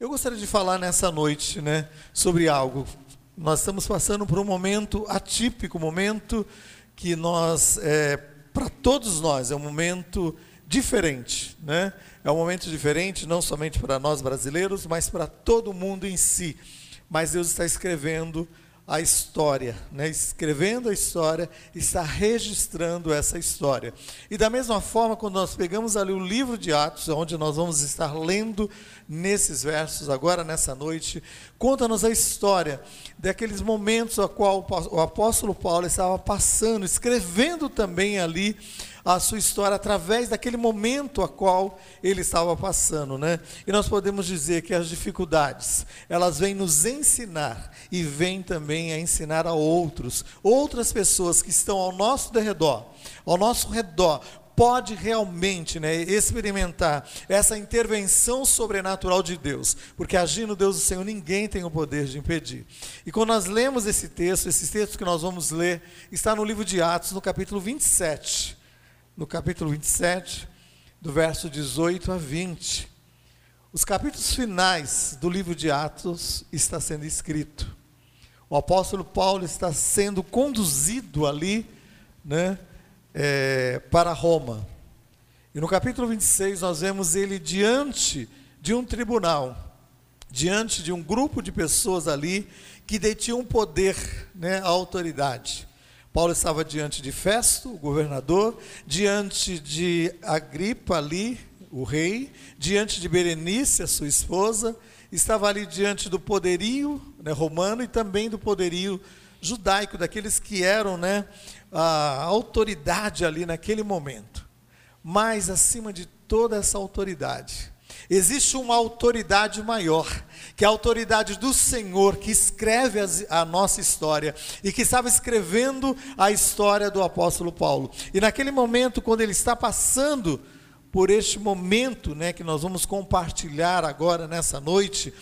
Eu gostaria de falar nessa noite, né, sobre algo. Nós estamos passando por um momento atípico, momento que nós, é, para todos nós, é um momento diferente, né? É um momento diferente, não somente para nós brasileiros, mas para todo mundo em si. Mas Deus está escrevendo a história, né? escrevendo a história, está registrando essa história. E da mesma forma, quando nós pegamos ali o livro de Atos, onde nós vamos estar lendo nesses versos agora nessa noite, conta-nos a história daqueles momentos a qual o apóstolo Paulo estava passando, escrevendo também ali a sua história através daquele momento a qual ele estava passando, né? E nós podemos dizer que as dificuldades, elas vêm nos ensinar e vêm também a ensinar a outros, outras pessoas que estão ao nosso redor, ao nosso redor, pode realmente né, experimentar essa intervenção sobrenatural de Deus, porque agindo Deus do Senhor, ninguém tem o poder de impedir. E quando nós lemos esse texto, esse texto que nós vamos ler, está no livro de Atos, no capítulo 27 no capítulo 27, do verso 18 a 20. Os capítulos finais do livro de Atos está sendo escrito. O apóstolo Paulo está sendo conduzido ali, né, é, para Roma. E no capítulo 26 nós vemos ele diante de um tribunal, diante de um grupo de pessoas ali que detinham poder, né, a autoridade. Paulo estava diante de Festo, o governador, diante de Agripa ali, o rei, diante de Berenice, a sua esposa, estava ali diante do poderio né, romano e também do poderio judaico, daqueles que eram né, a autoridade ali naquele momento. Mas acima de toda essa autoridade, Existe uma autoridade maior, que é a autoridade do Senhor, que escreve a nossa história e que estava escrevendo a história do apóstolo Paulo. E naquele momento, quando ele está passando por este momento, né, que nós vamos compartilhar agora nessa noite,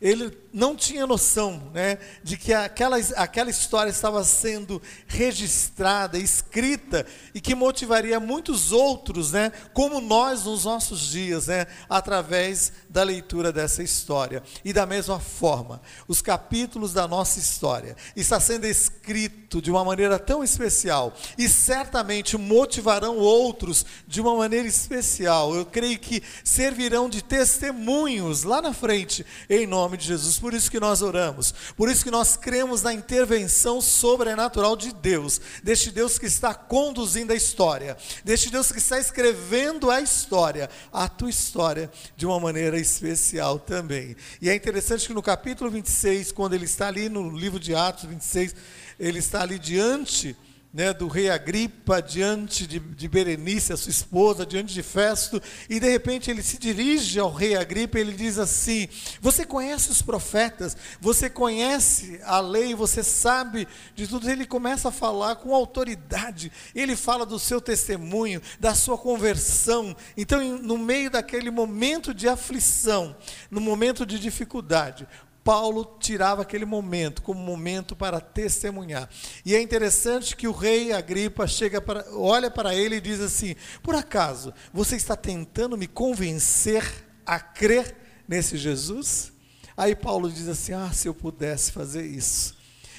ele não tinha noção né, de que aquela, aquela história estava sendo registrada, escrita e que motivaria muitos outros, né, como nós nos nossos dias, né, através da leitura dessa história. E da mesma forma, os capítulos da nossa história está sendo escrito de uma maneira tão especial e certamente motivarão outros de uma maneira especial. Eu creio que servirão de testemunhos lá na frente, em nome de Jesus por isso que nós oramos, por isso que nós cremos na intervenção sobrenatural de Deus, deste Deus que está conduzindo a história, deste Deus que está escrevendo a história, a tua história, de uma maneira especial também. E é interessante que no capítulo 26, quando ele está ali no livro de Atos 26, ele está ali diante né, do rei Agripa diante de, de Berenice, a sua esposa, diante de Festo, e de repente ele se dirige ao rei Agripa e ele diz assim: Você conhece os profetas, você conhece a lei, você sabe de tudo. Ele começa a falar com autoridade, ele fala do seu testemunho, da sua conversão. Então, no meio daquele momento de aflição, no momento de dificuldade, Paulo tirava aquele momento como momento para testemunhar. E é interessante que o rei Agripa chega para, olha para ele e diz assim: Por acaso você está tentando me convencer a crer nesse Jesus? Aí Paulo diz assim: Ah, se eu pudesse fazer isso.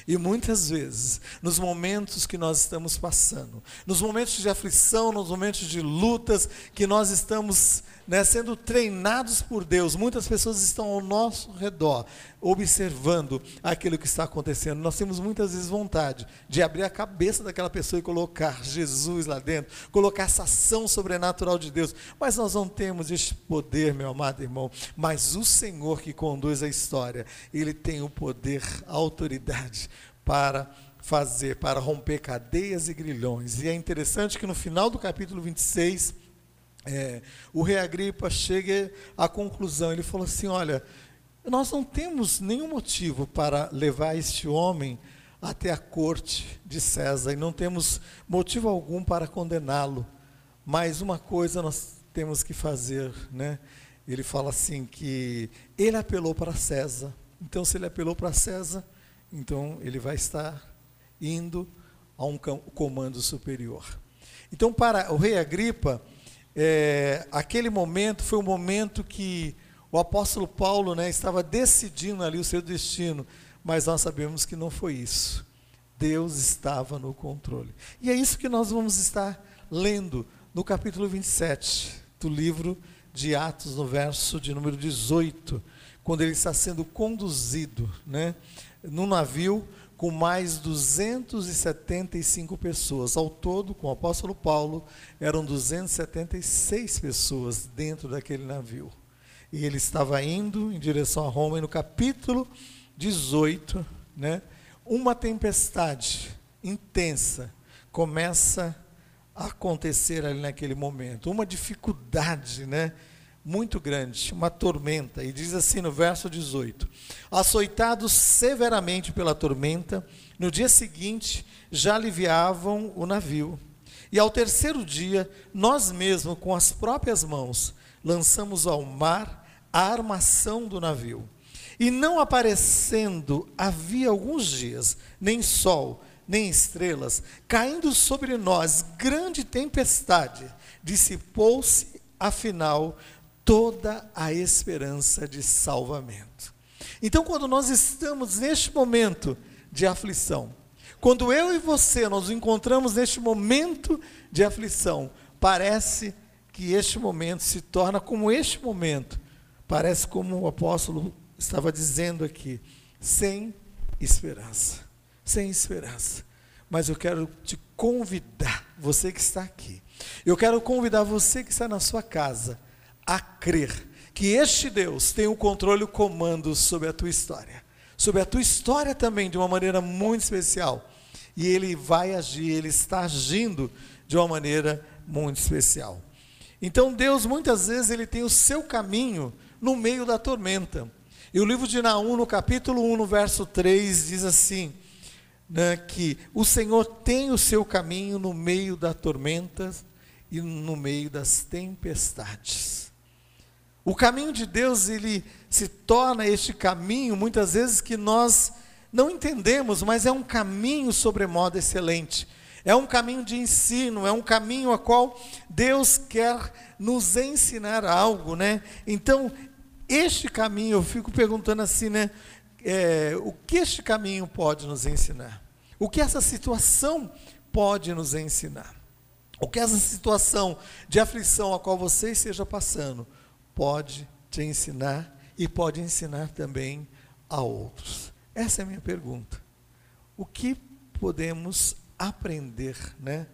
E muitas vezes, nos momentos que nós estamos passando, nos momentos de aflição, nos momentos de lutas, que nós estamos né, sendo treinados por Deus, muitas pessoas estão ao nosso redor, observando aquilo que está acontecendo. Nós temos muitas vezes vontade de abrir a cabeça daquela pessoa e colocar Jesus lá dentro, colocar essa ação sobrenatural de Deus, mas nós não temos este poder, meu amado irmão. Mas o Senhor que conduz a história, Ele tem o poder, a autoridade para fazer, para romper cadeias e grilhões. E é interessante que no final do capítulo 26, é, o rei Agripa chega à conclusão, ele falou assim: olha, nós não temos nenhum motivo para levar este homem até a corte de César e não temos motivo algum para condená-lo. Mas uma coisa nós temos que fazer, né? Ele fala assim que ele apelou para César. Então, se ele apelou para César, então ele vai estar indo a um comando superior. Então, para o rei Agripa, é, aquele momento foi um momento que O apóstolo Paulo né, estava decidindo ali o seu destino, mas nós sabemos que não foi isso. Deus estava no controle. E é isso que nós vamos estar lendo no capítulo 27 do livro de Atos, no verso de número 18, quando ele está sendo conduzido, né, no navio com mais 275 pessoas. Ao todo, com o apóstolo Paulo, eram 276 pessoas dentro daquele navio. E ele estava indo em direção a Roma, e no capítulo 18, né, uma tempestade intensa começa a acontecer ali naquele momento. Uma dificuldade, né? Muito grande, uma tormenta. E diz assim no verso 18: Açoitados severamente pela tormenta, no dia seguinte já aliviavam o navio. E ao terceiro dia, nós mesmos, com as próprias mãos, lançamos ao mar a armação do navio. E não aparecendo havia alguns dias, nem sol, nem estrelas, caindo sobre nós grande tempestade, dissipou-se, afinal, toda a esperança de salvamento. Então, quando nós estamos neste momento de aflição, quando eu e você nos encontramos neste momento de aflição, parece que este momento se torna como este momento, parece como o apóstolo estava dizendo aqui, sem esperança sem esperança. Mas eu quero te convidar, você que está aqui, eu quero convidar você que está na sua casa a crer que este Deus tem o controle e o comando sobre a tua história, sobre a tua história também de uma maneira muito especial. E ele vai agir, ele está agindo de uma maneira muito especial. Então Deus muitas vezes ele tem o seu caminho no meio da tormenta. E o livro de Naum, no capítulo 1, no verso 3, diz assim: né, que o Senhor tem o seu caminho no meio da tormenta e no meio das tempestades. O caminho de Deus, ele se torna este caminho, muitas vezes, que nós não entendemos, mas é um caminho sobremodo excelente. É um caminho de ensino, é um caminho a qual Deus quer nos ensinar algo, né? Então, este caminho, eu fico perguntando assim, né? é, o que este caminho pode nos ensinar? O que essa situação pode nos ensinar? O que essa situação de aflição a qual você esteja passando pode te ensinar e pode ensinar também a outros? Essa é a minha pergunta. O que podemos aprender, né?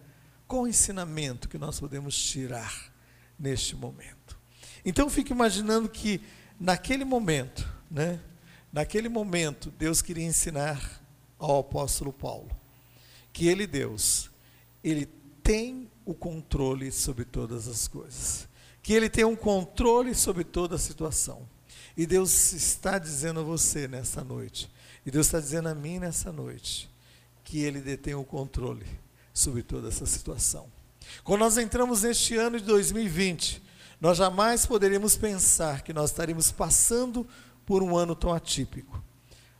Qual o ensinamento que nós podemos tirar neste momento? Então, fico imaginando que naquele momento, né? Naquele momento, Deus queria ensinar ao apóstolo Paulo que ele, Deus, ele tem o controle sobre todas as coisas, que ele tem um controle sobre toda a situação. E Deus está dizendo a você nessa noite, e Deus está dizendo a mim nessa noite, que ele detém o controle sobre toda essa situação. Quando nós entramos neste ano de 2020, nós jamais poderíamos pensar que nós estaríamos passando por um ano tão atípico.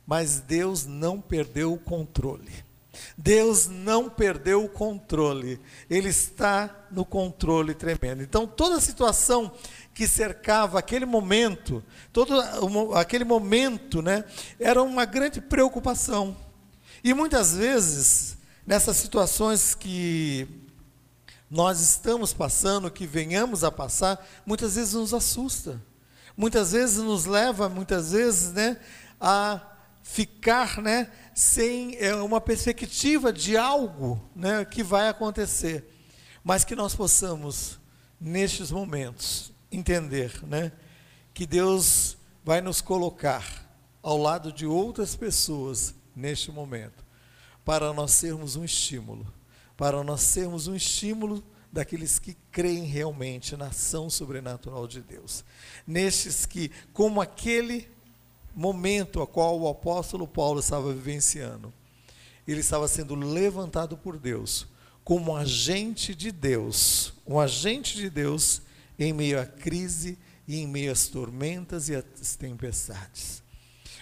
Mas Deus não perdeu o controle. Deus não perdeu o controle. Ele está no controle tremendo. Então, toda a situação que cercava aquele momento, todo aquele momento, né, era uma grande preocupação. E muitas vezes, nessas situações que nós estamos passando, que venhamos a passar, muitas vezes nos assusta muitas vezes nos leva, muitas vezes, né, a ficar, né, sem é, uma perspectiva de algo, né, que vai acontecer, mas que nós possamos nestes momentos entender, né, que Deus vai nos colocar ao lado de outras pessoas neste momento, para nós sermos um estímulo, para nós sermos um estímulo daqueles que creem realmente na ação sobrenatural de Deus. Nestes que, como aquele momento a qual o apóstolo Paulo estava vivenciando, ele estava sendo levantado por Deus como um agente de Deus, um agente de Deus em meio à crise e em meio às tormentas e às tempestades.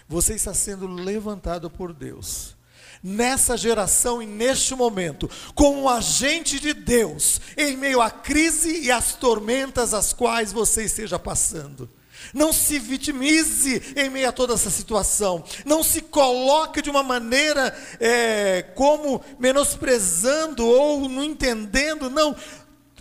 Você está sendo levantado por Deus nessa geração e neste momento, como um agente de Deus, em meio à crise e às tormentas as quais você esteja passando. Não se vitimize em meio a toda essa situação. Não se coloque de uma maneira é, como menosprezando ou não entendendo. Não.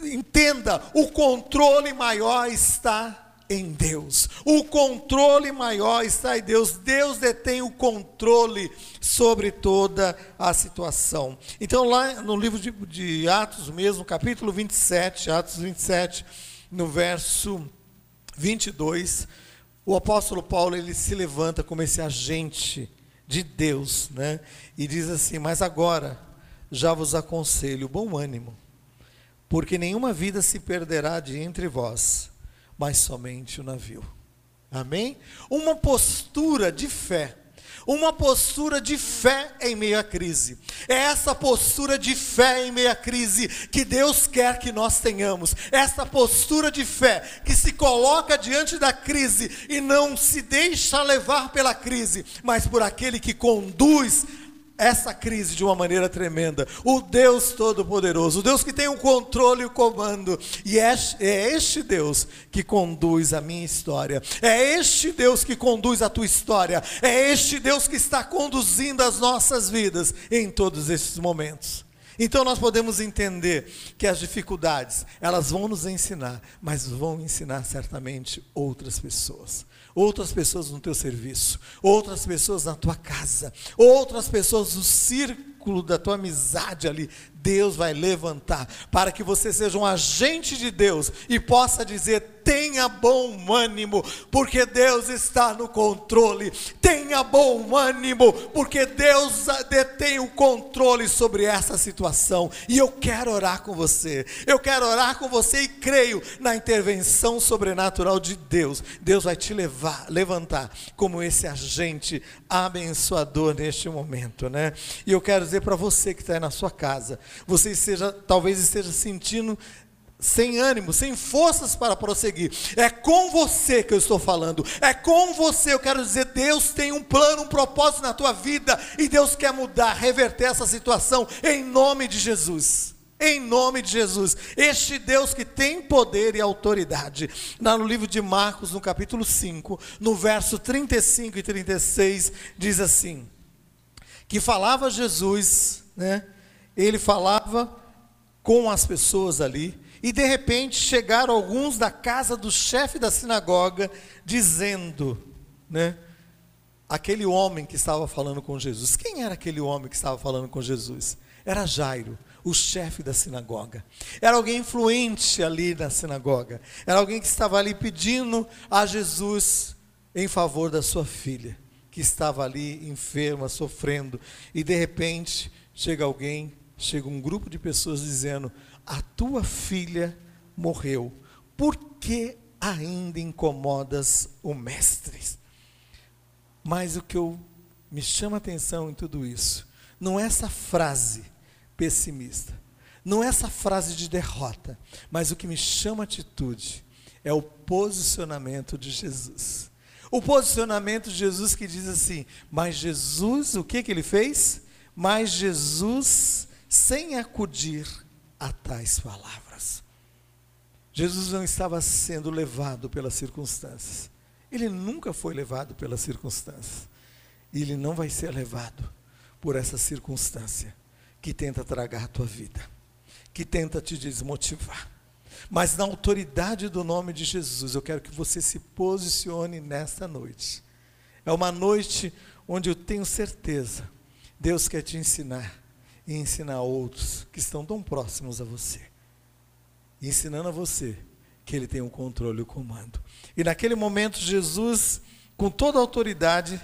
Entenda, o controle maior está em Deus. O controle maior está em Deus. Deus detém o controle sobre toda a situação. Então, lá no livro de, de Atos mesmo, capítulo 27, Atos 27, no verso 22, o apóstolo Paulo ele se levanta como esse agente de Deus, né? E diz assim: "Mas agora já vos aconselho bom ânimo, porque nenhuma vida se perderá de entre vós, mas somente o navio." Amém? Uma postura de fé uma postura de fé em meio à crise. É essa postura de fé em meio à crise que Deus quer que nós tenhamos. Essa postura de fé que se coloca diante da crise e não se deixa levar pela crise, mas por aquele que conduz essa crise de uma maneira tremenda. O Deus Todo-Poderoso, o Deus que tem o controle e o comando, e é, é este Deus que conduz a minha história, é este Deus que conduz a tua história, é este Deus que está conduzindo as nossas vidas em todos esses momentos. Então nós podemos entender que as dificuldades, elas vão nos ensinar, mas vão ensinar certamente outras pessoas outras pessoas no teu serviço, outras pessoas na tua casa, outras pessoas no círculo da tua amizade ali. Deus vai levantar para que você seja um agente de Deus e possa dizer: tenha bom ânimo, porque Deus está no controle. Tenha bom ânimo, porque Deus detém o controle sobre essa situação. E eu quero orar com você. Eu quero orar com você e creio na intervenção sobrenatural de Deus. Deus vai te levar, levantar como esse agente abençoador neste momento, né? E eu quero dizer para você que está aí na sua casa, você esteja, talvez esteja sentindo sem ânimo, sem forças para prosseguir. É com você que eu estou falando. É com você. Eu quero dizer, Deus tem um plano, um propósito na tua vida e Deus quer mudar, reverter essa situação em nome de Jesus. Em nome de Jesus, este Deus que tem poder e autoridade. No livro de Marcos, no capítulo 5, no verso 35 e 36, diz assim: que falava Jesus, né? Ele falava com as pessoas ali, e de repente chegaram alguns da casa do chefe da sinagoga, dizendo, né? Aquele homem que estava falando com Jesus. Quem era aquele homem que estava falando com Jesus? Era Jairo, o chefe da sinagoga. Era alguém influente ali na sinagoga. Era alguém que estava ali pedindo a Jesus em favor da sua filha, que estava ali enferma, sofrendo. E de repente chega alguém, chega um grupo de pessoas dizendo: a tua filha morreu, por que ainda incomodas o mestre? Mas o que eu me chama atenção em tudo isso, não é essa frase pessimista, não é essa frase de derrota, mas o que me chama atitude é o posicionamento de Jesus. O posicionamento de Jesus que diz assim: Mas Jesus, o que, que ele fez? Mas Jesus, sem acudir a tais palavras. Jesus não estava sendo levado pelas circunstâncias. Ele nunca foi levado pelas circunstâncias. E ele não vai ser levado por essa circunstância que tenta tragar a tua vida, que tenta te desmotivar. Mas na autoridade do nome de Jesus, eu quero que você se posicione nesta noite. É uma noite onde eu tenho certeza, Deus quer te ensinar e ensinar outros que estão tão próximos a você. Ensinando a você que ele tem o controle e o comando. E naquele momento, Jesus, com toda a autoridade,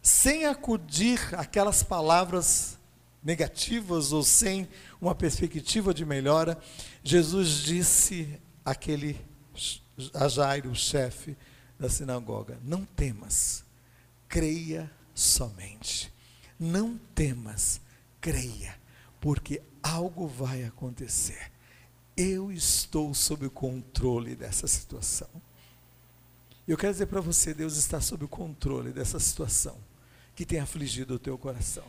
sem acudir aquelas palavras negativas ou sem uma perspectiva de melhora, Jesus disse àquele a Jairo, o chefe da sinagoga: Não temas, creia somente. Não temas, creia porque algo vai acontecer. Eu estou sob o controle dessa situação. Eu quero dizer para você, Deus está sob o controle dessa situação que tem afligido o teu coração.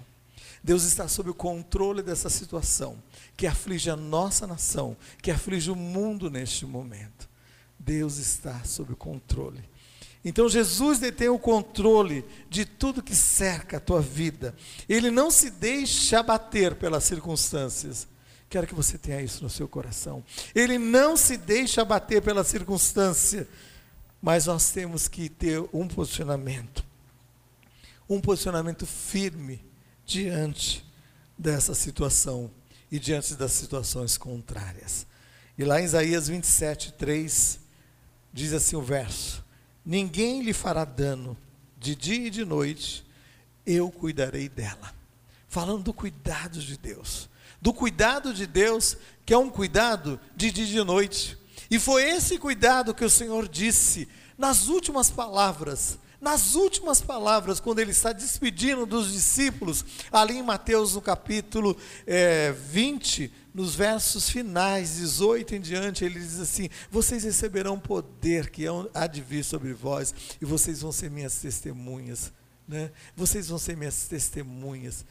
Deus está sob o controle dessa situação que aflige a nossa nação, que aflige o mundo neste momento. Deus está sob o controle. Então Jesus detém o controle de tudo que cerca a tua vida. Ele não se deixa abater pelas circunstâncias. Quero que você tenha isso no seu coração. Ele não se deixa abater pela circunstância, mas nós temos que ter um posicionamento, um posicionamento firme diante dessa situação e diante das situações contrárias. E lá em Isaías 27, 3, diz assim o verso: Ninguém lhe fará dano, de dia e de noite, eu cuidarei dela. Falando do cuidado de Deus. Do cuidado de Deus, que é um cuidado de dia e de noite. E foi esse cuidado que o Senhor disse nas últimas palavras nas últimas palavras, quando ele está despedindo dos discípulos, ali em Mateus no capítulo é, 20, nos versos finais, 18 em diante, ele diz assim: Vocês receberão poder que há de vir sobre vós, e vocês vão ser minhas testemunhas. Né? Vocês vão ser minhas testemunhas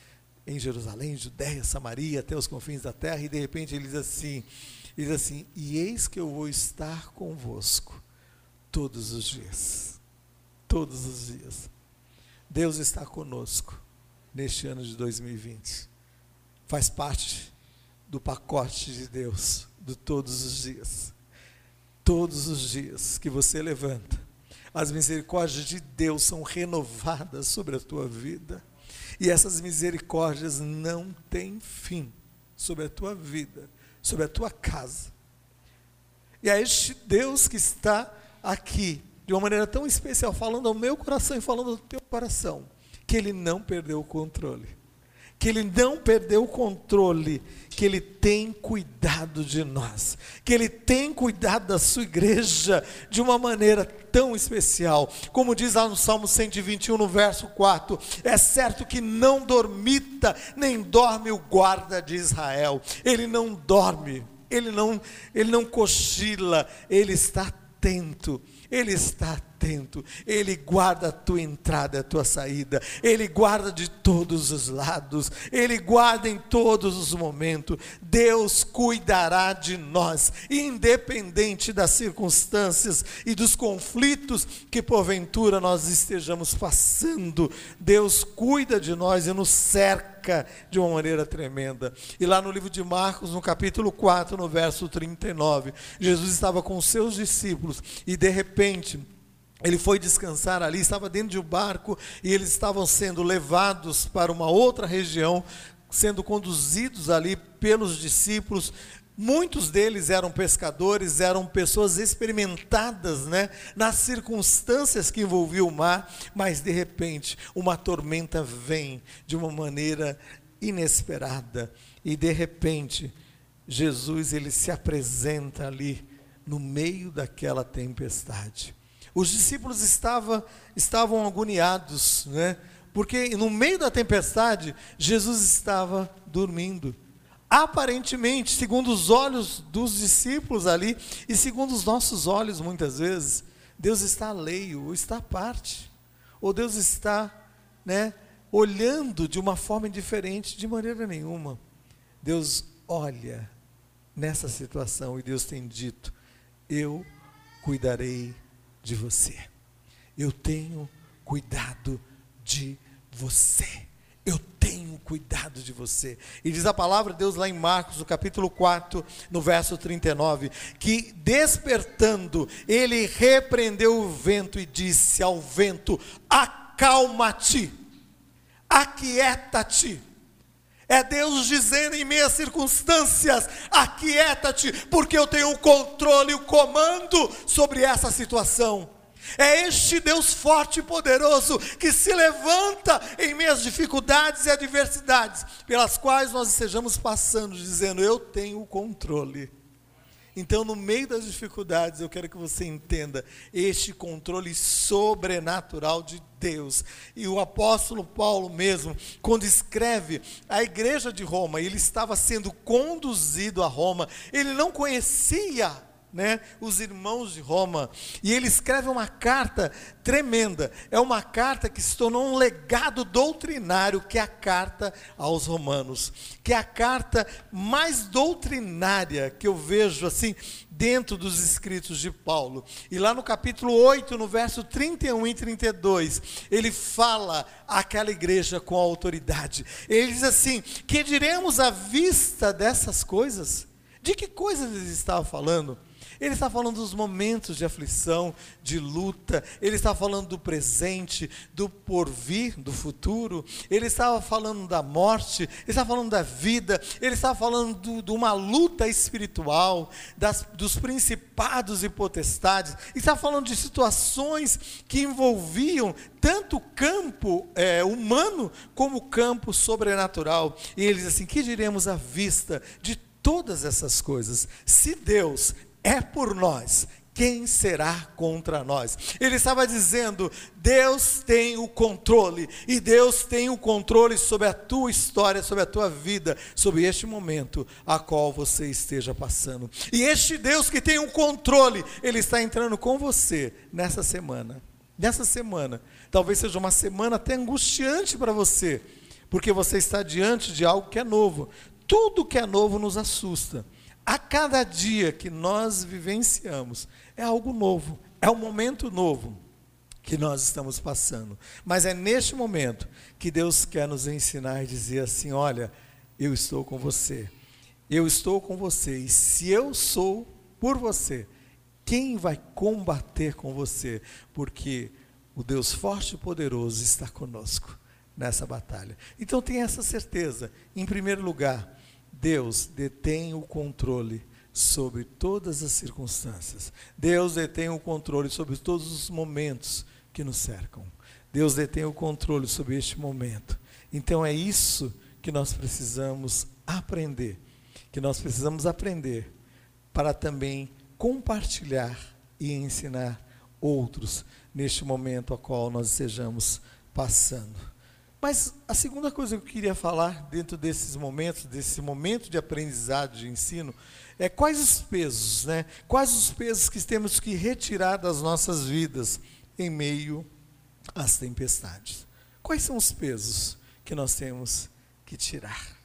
em Jerusalém, Judéia, Samaria, até os confins da terra, e de repente ele diz assim: ele diz assim, e eis que eu vou estar convosco todos os dias. Todos os dias. Deus está conosco neste ano de 2020. Faz parte do pacote de Deus, de todos os dias. Todos os dias que você levanta, as misericórdias de Deus são renovadas sobre a tua vida. E essas misericórdias não têm fim sobre a tua vida, sobre a tua casa. E é este Deus que está aqui, de uma maneira tão especial, falando ao meu coração e falando ao teu coração, que Ele não perdeu o controle que Ele não perdeu o controle, que Ele tem cuidado de nós, que Ele tem cuidado da sua igreja de uma maneira tão especial. Como diz lá no Salmo 121, no verso 4: É certo que não dormita, nem dorme o guarda de Israel. Ele não dorme, ele não, ele não cochila, ele está atento, ele está atento Ele guarda a tua entrada e a tua saída, Ele guarda de todos os lados, Ele guarda em todos os momentos. Deus cuidará de nós, independente das circunstâncias e dos conflitos que porventura nós estejamos passando. Deus cuida de nós e nos cerca de uma maneira tremenda. E lá no livro de Marcos, no capítulo 4, no verso 39, Jesus estava com seus discípulos e de repente ele foi descansar ali, estava dentro de um barco e eles estavam sendo levados para uma outra região, sendo conduzidos ali pelos discípulos. Muitos deles eram pescadores, eram pessoas experimentadas né, nas circunstâncias que envolviam o mar, mas de repente uma tormenta vem de uma maneira inesperada e de repente Jesus ele se apresenta ali no meio daquela tempestade. Os discípulos estavam, agoniados, né? porque no meio da tempestade, Jesus estava dormindo. Aparentemente, segundo os olhos dos discípulos ali, e segundo os nossos olhos, muitas vezes, Deus está alheio, ou está à parte, ou Deus está né, olhando de uma forma diferente, de maneira nenhuma. Deus olha nessa situação e Deus tem dito: Eu cuidarei de você. Eu tenho cuidado de você. Eu tenho cuidado de você. E diz a palavra de Deus lá em Marcos, no capítulo 4, no verso 39, que despertando, ele repreendeu o vento e disse ao vento: Acalma-te, aquieta-te. É Deus dizendo em meias circunstâncias: aquieta-te, porque eu tenho o controle e o comando sobre essa situação. É este Deus forte e poderoso que se levanta em meias dificuldades e adversidades, pelas quais nós estejamos passando, dizendo: Eu tenho o controle. Então, no meio das dificuldades, eu quero que você entenda este controle sobrenatural de Deus. E o apóstolo Paulo mesmo, quando escreve a igreja de Roma, ele estava sendo conduzido a Roma, ele não conhecia né, os irmãos de Roma. E ele escreve uma carta tremenda. É uma carta que se tornou um legado doutrinário, que é a carta aos romanos, que é a carta mais doutrinária que eu vejo assim dentro dos escritos de Paulo. E lá no capítulo 8, no verso 31 e 32, ele fala àquela igreja com autoridade. Ele diz assim: "Que diremos à vista dessas coisas?" De que coisas ele estava falando? Ele está falando dos momentos de aflição, de luta, ele está falando do presente, do porvir, do futuro, ele estava falando da morte, ele estava falando da vida, ele estava falando do, de uma luta espiritual, das, dos principados e potestades, ele estava falando de situações que envolviam tanto o campo é, humano como o campo sobrenatural. E ele diz assim: que diremos à vista de todas essas coisas? Se Deus é por nós, quem será contra nós? Ele estava dizendo: Deus tem o controle, e Deus tem o controle sobre a tua história, sobre a tua vida, sobre este momento a qual você esteja passando. E este Deus que tem o controle, ele está entrando com você nessa semana. Nessa semana, talvez seja uma semana até angustiante para você, porque você está diante de algo que é novo. Tudo que é novo nos assusta. A cada dia que nós vivenciamos, é algo novo, é um momento novo que nós estamos passando. Mas é neste momento que Deus quer nos ensinar e dizer assim: olha, eu estou com você, eu estou com você, e se eu sou por você, quem vai combater com você? Porque o Deus forte e poderoso está conosco nessa batalha. Então tenha essa certeza, em primeiro lugar, Deus detém o controle sobre todas as circunstâncias. Deus detém o controle sobre todos os momentos que nos cercam. Deus detém o controle sobre este momento. Então é isso que nós precisamos aprender, que nós precisamos aprender para também compartilhar e ensinar outros neste momento a qual nós estejamos passando. Mas a segunda coisa que eu queria falar dentro desses momentos, desse momento de aprendizado, de ensino, é quais os pesos, né? Quais os pesos que temos que retirar das nossas vidas em meio às tempestades? Quais são os pesos que nós temos que tirar?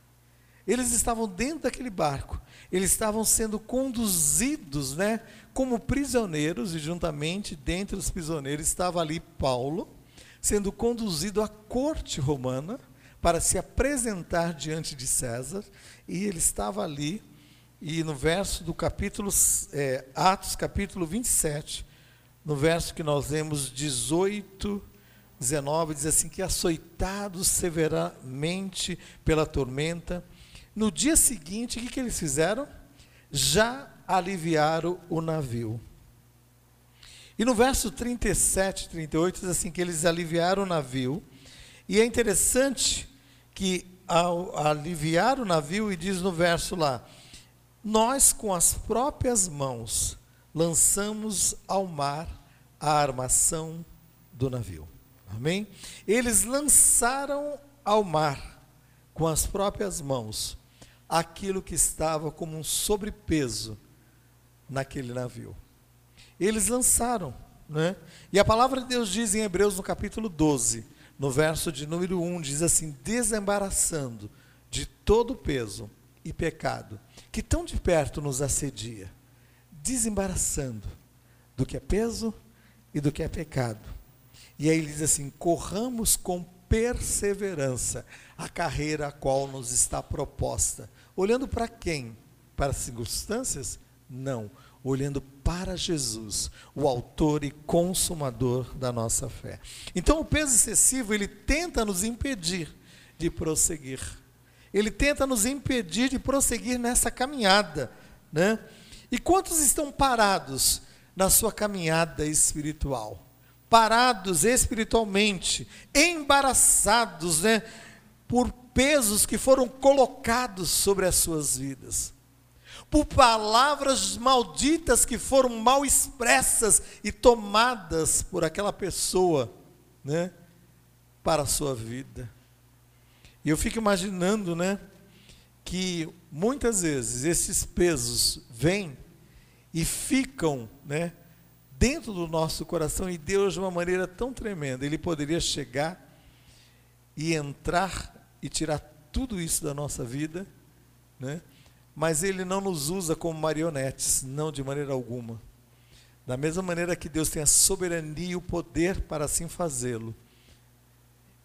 Eles estavam dentro daquele barco, eles estavam sendo conduzidos, né, como prisioneiros, e juntamente dentre os prisioneiros estava ali Paulo, sendo conduzido à corte romana para se apresentar diante de César, e ele estava ali, e no verso do capítulo, é, Atos capítulo 27, no verso que nós lemos 18, 19, diz assim: que açoitados severamente pela tormenta, no dia seguinte, o que, que eles fizeram? Já aliviaram o navio. E no verso 37, 38, diz assim: que eles aliviaram o navio. E é interessante que ao aliviar o navio, e diz no verso lá: Nós com as próprias mãos lançamos ao mar a armação do navio. Amém? Eles lançaram ao mar com as próprias mãos aquilo que estava como um sobrepeso naquele navio eles lançaram. Né? E a palavra de Deus diz em Hebreus no capítulo 12, no verso de número 1, diz assim: desembaraçando de todo peso e pecado que tão de perto nos assedia, desembaraçando do que é peso e do que é pecado. E aí ele diz assim: corramos com perseverança a carreira a qual nos está proposta. Olhando para quem? Para as circunstâncias? Não olhando para Jesus, o autor e consumador da nossa fé. Então o peso excessivo, ele tenta nos impedir de prosseguir. Ele tenta nos impedir de prosseguir nessa caminhada, né? E quantos estão parados na sua caminhada espiritual? Parados espiritualmente, embaraçados, né, por pesos que foram colocados sobre as suas vidas por palavras malditas que foram mal expressas e tomadas por aquela pessoa, né, para a sua vida. E eu fico imaginando, né, que muitas vezes esses pesos vêm e ficam, né, dentro do nosso coração e Deus de uma maneira tão tremenda, ele poderia chegar e entrar e tirar tudo isso da nossa vida, né? Mas ele não nos usa como marionetes, não de maneira alguma. Da mesma maneira que Deus tem a soberania e o poder para assim fazê-lo,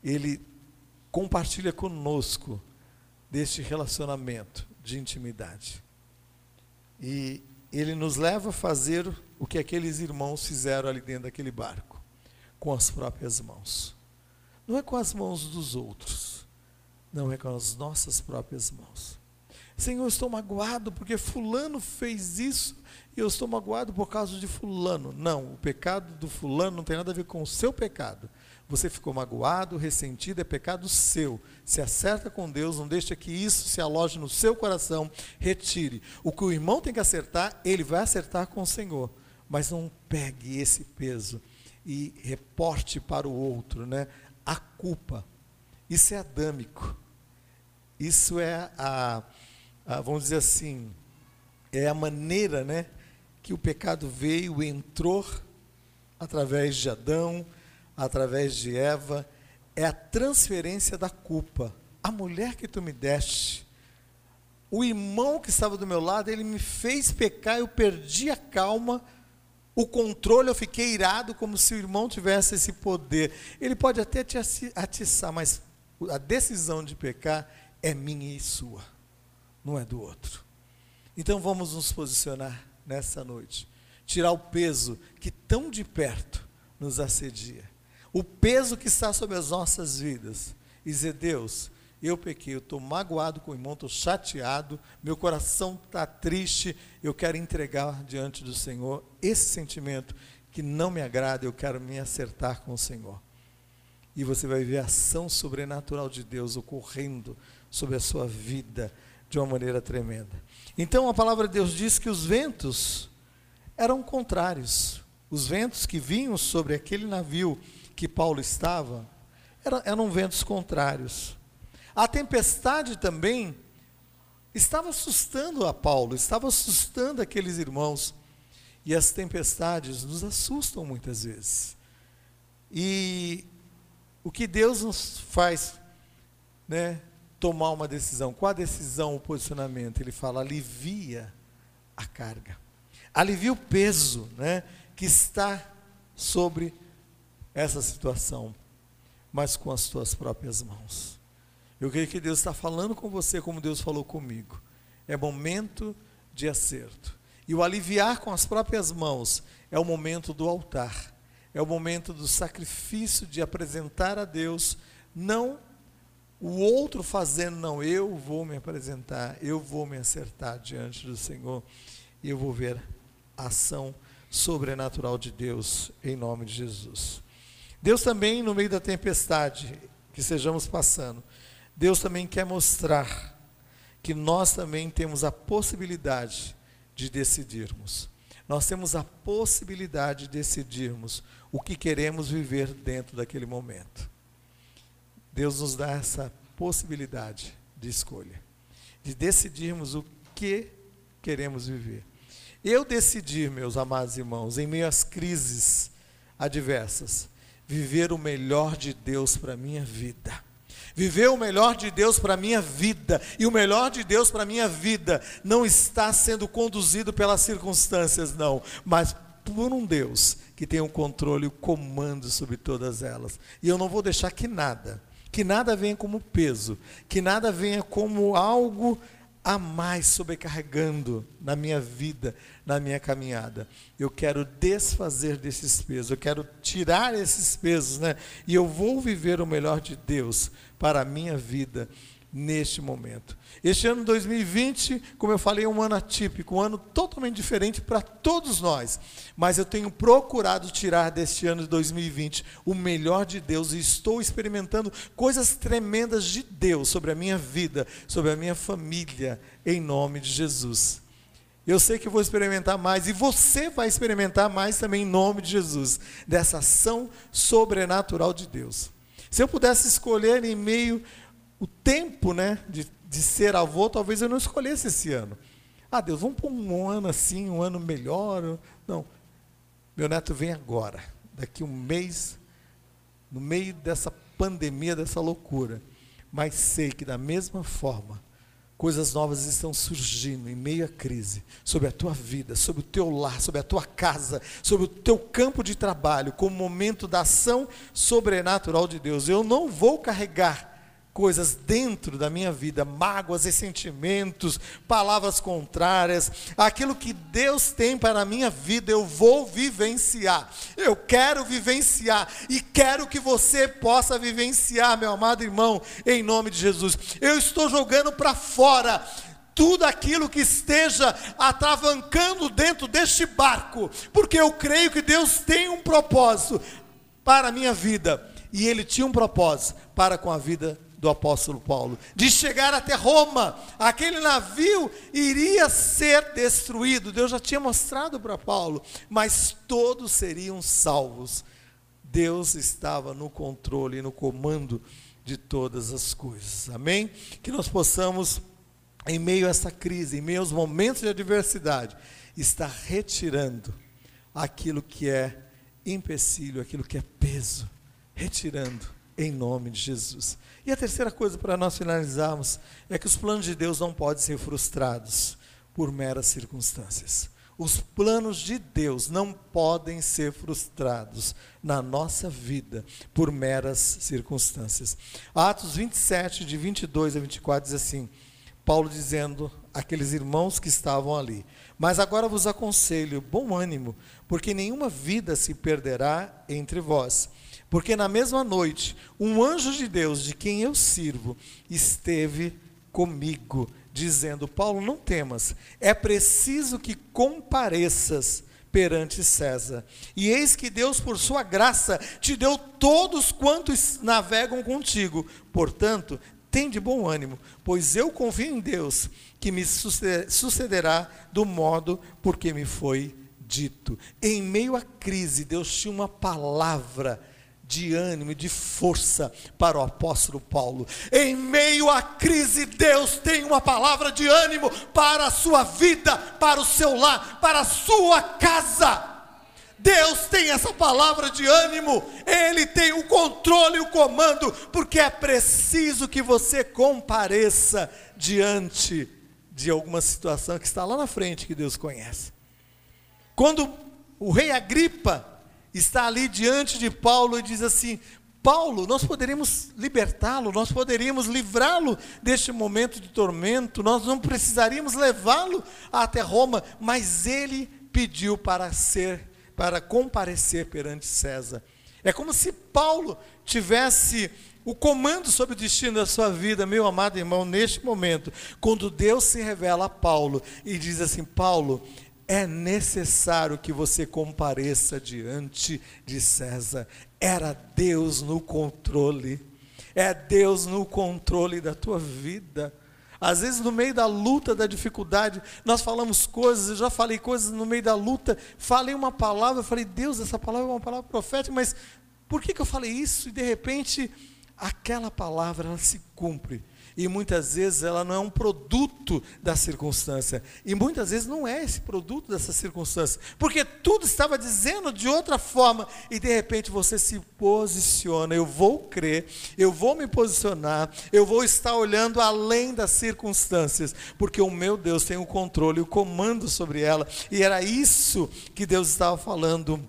ele compartilha conosco deste relacionamento de intimidade. E ele nos leva a fazer o que aqueles irmãos fizeram ali dentro daquele barco, com as próprias mãos. Não é com as mãos dos outros, não é com as nossas próprias mãos. Senhor, eu estou magoado porque Fulano fez isso e eu estou magoado por causa de Fulano. Não, o pecado do Fulano não tem nada a ver com o seu pecado. Você ficou magoado, ressentido, é pecado seu. Se acerta com Deus, não deixa que isso se aloje no seu coração, retire. O que o irmão tem que acertar, ele vai acertar com o Senhor. Mas não pegue esse peso e reporte para o outro, né? A culpa. Isso é adâmico. Isso é a, a vamos dizer assim, é a maneira, né, que o pecado veio, entrou através de Adão, através de Eva, é a transferência da culpa. A mulher que tu me deste, o irmão que estava do meu lado, ele me fez pecar, eu perdi a calma, o controle, eu fiquei irado como se o irmão tivesse esse poder. Ele pode até te atiçar, mas a decisão de pecar é minha e sua, não é do outro. Então vamos nos posicionar nessa noite, tirar o peso que tão de perto nos assedia o peso que está sobre as nossas vidas e dizer: Deus, eu pequei, eu estou magoado com o irmão, estou chateado, meu coração está triste, eu quero entregar diante do Senhor esse sentimento que não me agrada, eu quero me acertar com o Senhor. E você vai ver a ação sobrenatural de Deus ocorrendo sobre a sua vida de uma maneira tremenda. Então a palavra de Deus diz que os ventos eram contrários. Os ventos que vinham sobre aquele navio que Paulo estava eram, eram ventos contrários. A tempestade também estava assustando a Paulo, estava assustando aqueles irmãos. E as tempestades nos assustam muitas vezes. E o que Deus nos faz, né, tomar uma decisão. Qual a decisão, o posicionamento? Ele fala: alivia a carga, alivia o peso, né, que está sobre essa situação, mas com as tuas próprias mãos. Eu creio que Deus está falando com você como Deus falou comigo. É momento de acerto. E o aliviar com as próprias mãos é o momento do altar. É o momento do sacrifício de apresentar a Deus, não o outro fazendo, não, eu vou me apresentar, eu vou me acertar diante do Senhor e eu vou ver a ação sobrenatural de Deus em nome de Jesus. Deus também, no meio da tempestade que sejamos passando, Deus também quer mostrar que nós também temos a possibilidade de decidirmos. Nós temos a possibilidade de decidirmos o que queremos viver dentro daquele momento. Deus nos dá essa possibilidade de escolha, de decidirmos o que queremos viver. Eu decidi, meus amados irmãos, em meio às crises adversas, viver o melhor de Deus para a minha vida. Viver o melhor de Deus para a minha vida. E o melhor de Deus para a minha vida não está sendo conduzido pelas circunstâncias, não, mas por um Deus que tem o um controle e o comando sobre todas elas. E eu não vou deixar que nada, que nada venha como peso, que nada venha como algo a mais sobrecarregando na minha vida, na minha caminhada. Eu quero desfazer desses pesos, eu quero tirar esses pesos, né? E eu vou viver o melhor de Deus para a minha vida neste momento. Este ano 2020, como eu falei, é um ano atípico, um ano totalmente diferente para todos nós. Mas eu tenho procurado tirar deste ano de 2020 o melhor de Deus e estou experimentando coisas tremendas de Deus sobre a minha vida, sobre a minha família, em nome de Jesus. Eu sei que vou experimentar mais e você vai experimentar mais também em nome de Jesus, dessa ação sobrenatural de Deus. Se eu pudesse escolher em meio o tempo, né, de, de ser avô, talvez eu não escolhesse esse ano. Ah, Deus, vamos pôr um ano assim, um ano melhor. Não. Meu neto vem agora, daqui um mês, no meio dessa pandemia, dessa loucura. Mas sei que da mesma forma, coisas novas estão surgindo em meio à crise, sobre a tua vida, sobre o teu lar, sobre a tua casa, sobre o teu campo de trabalho, como momento da ação sobrenatural de Deus. Eu não vou carregar coisas dentro da minha vida, mágoas, ressentimentos, palavras contrárias, aquilo que Deus tem para a minha vida, eu vou vivenciar. Eu quero vivenciar e quero que você possa vivenciar, meu amado irmão, em nome de Jesus. Eu estou jogando para fora tudo aquilo que esteja atravancando dentro deste barco, porque eu creio que Deus tem um propósito para a minha vida, e Ele tinha um propósito para com a vida do apóstolo Paulo, de chegar até Roma. Aquele navio iria ser destruído. Deus já tinha mostrado para Paulo, mas todos seriam salvos. Deus estava no controle, no comando de todas as coisas. Amém? Que nós possamos, em meio a essa crise, em meio aos momentos de adversidade, estar retirando aquilo que é empecilho, aquilo que é peso, retirando em nome de Jesus. E a terceira coisa para nós finalizarmos é que os planos de Deus não podem ser frustrados por meras circunstâncias. Os planos de Deus não podem ser frustrados na nossa vida por meras circunstâncias. Atos 27, de 22 a 24, diz assim: Paulo dizendo àqueles irmãos que estavam ali: Mas agora vos aconselho, bom ânimo, porque nenhuma vida se perderá entre vós porque na mesma noite, um anjo de Deus, de quem eu sirvo, esteve comigo, dizendo: Paulo, não temas, é preciso que compareças perante César. E eis que Deus, por sua graça, te deu todos quantos navegam contigo. Portanto, tem de bom ânimo, pois eu confio em Deus, que me sucederá do modo porque me foi dito. Em meio à crise, Deus tinha uma palavra de ânimo e de força para o apóstolo Paulo. Em meio à crise, Deus tem uma palavra de ânimo para a sua vida, para o seu lar, para a sua casa. Deus tem essa palavra de ânimo, Ele tem o controle e o comando, porque é preciso que você compareça diante de alguma situação que está lá na frente que Deus conhece. Quando o rei Agripa está ali diante de Paulo e diz assim: Paulo, nós poderíamos libertá-lo, nós poderíamos livrá-lo deste momento de tormento, nós não precisaríamos levá-lo até Roma, mas ele pediu para ser, para comparecer perante César. É como se Paulo tivesse o comando sobre o destino da sua vida, meu amado irmão, neste momento, quando Deus se revela a Paulo e diz assim: Paulo, é necessário que você compareça diante de César. Era Deus no controle. É Deus no controle da tua vida. Às vezes, no meio da luta, da dificuldade, nós falamos coisas, eu já falei coisas no meio da luta, falei uma palavra, falei, Deus, essa palavra é uma palavra profética, mas por que, que eu falei isso? E de repente, aquela palavra ela se cumpre e muitas vezes ela não é um produto da circunstância. E muitas vezes não é esse produto dessa circunstância. Porque tudo estava dizendo de outra forma. E de repente você se posiciona. Eu vou crer, eu vou me posicionar, eu vou estar olhando além das circunstâncias. Porque o meu Deus tem o controle, o comando sobre ela. E era isso que Deus estava falando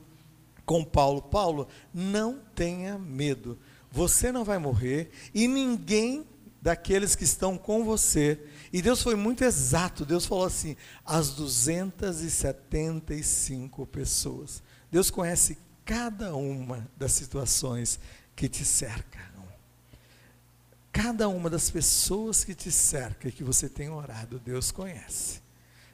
com Paulo. Paulo, não tenha medo. Você não vai morrer e ninguém daqueles que estão com você. E Deus foi muito exato. Deus falou assim: as 275 pessoas. Deus conhece cada uma das situações que te cercam. Cada uma das pessoas que te cerca e que você tem orado, Deus conhece.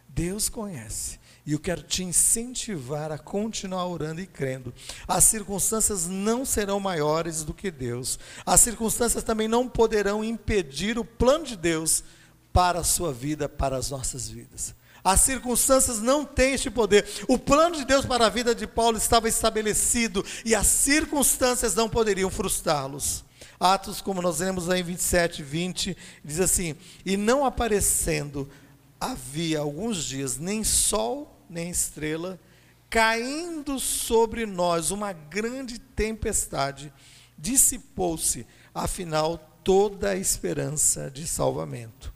Deus conhece. E eu quero te incentivar a continuar orando e crendo. As circunstâncias não serão maiores do que Deus. As circunstâncias também não poderão impedir o plano de Deus para a sua vida, para as nossas vidas. As circunstâncias não têm este poder. O plano de Deus para a vida de Paulo estava estabelecido e as circunstâncias não poderiam frustrá-los. Atos, como nós lemos aí em 27, 20, diz assim: E não aparecendo havia alguns dias nem sol nem estrela, caindo sobre nós uma grande tempestade, dissipou-se, afinal, toda a esperança de salvamento.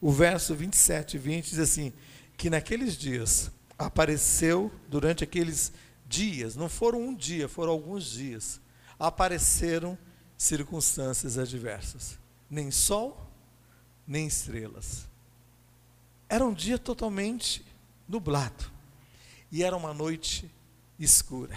O verso 27 e 20 diz assim: que naqueles dias apareceu, durante aqueles dias, não foram um dia, foram alguns dias, apareceram circunstâncias adversas. Nem sol, nem estrelas. Era um dia totalmente nublado. E era uma noite escura.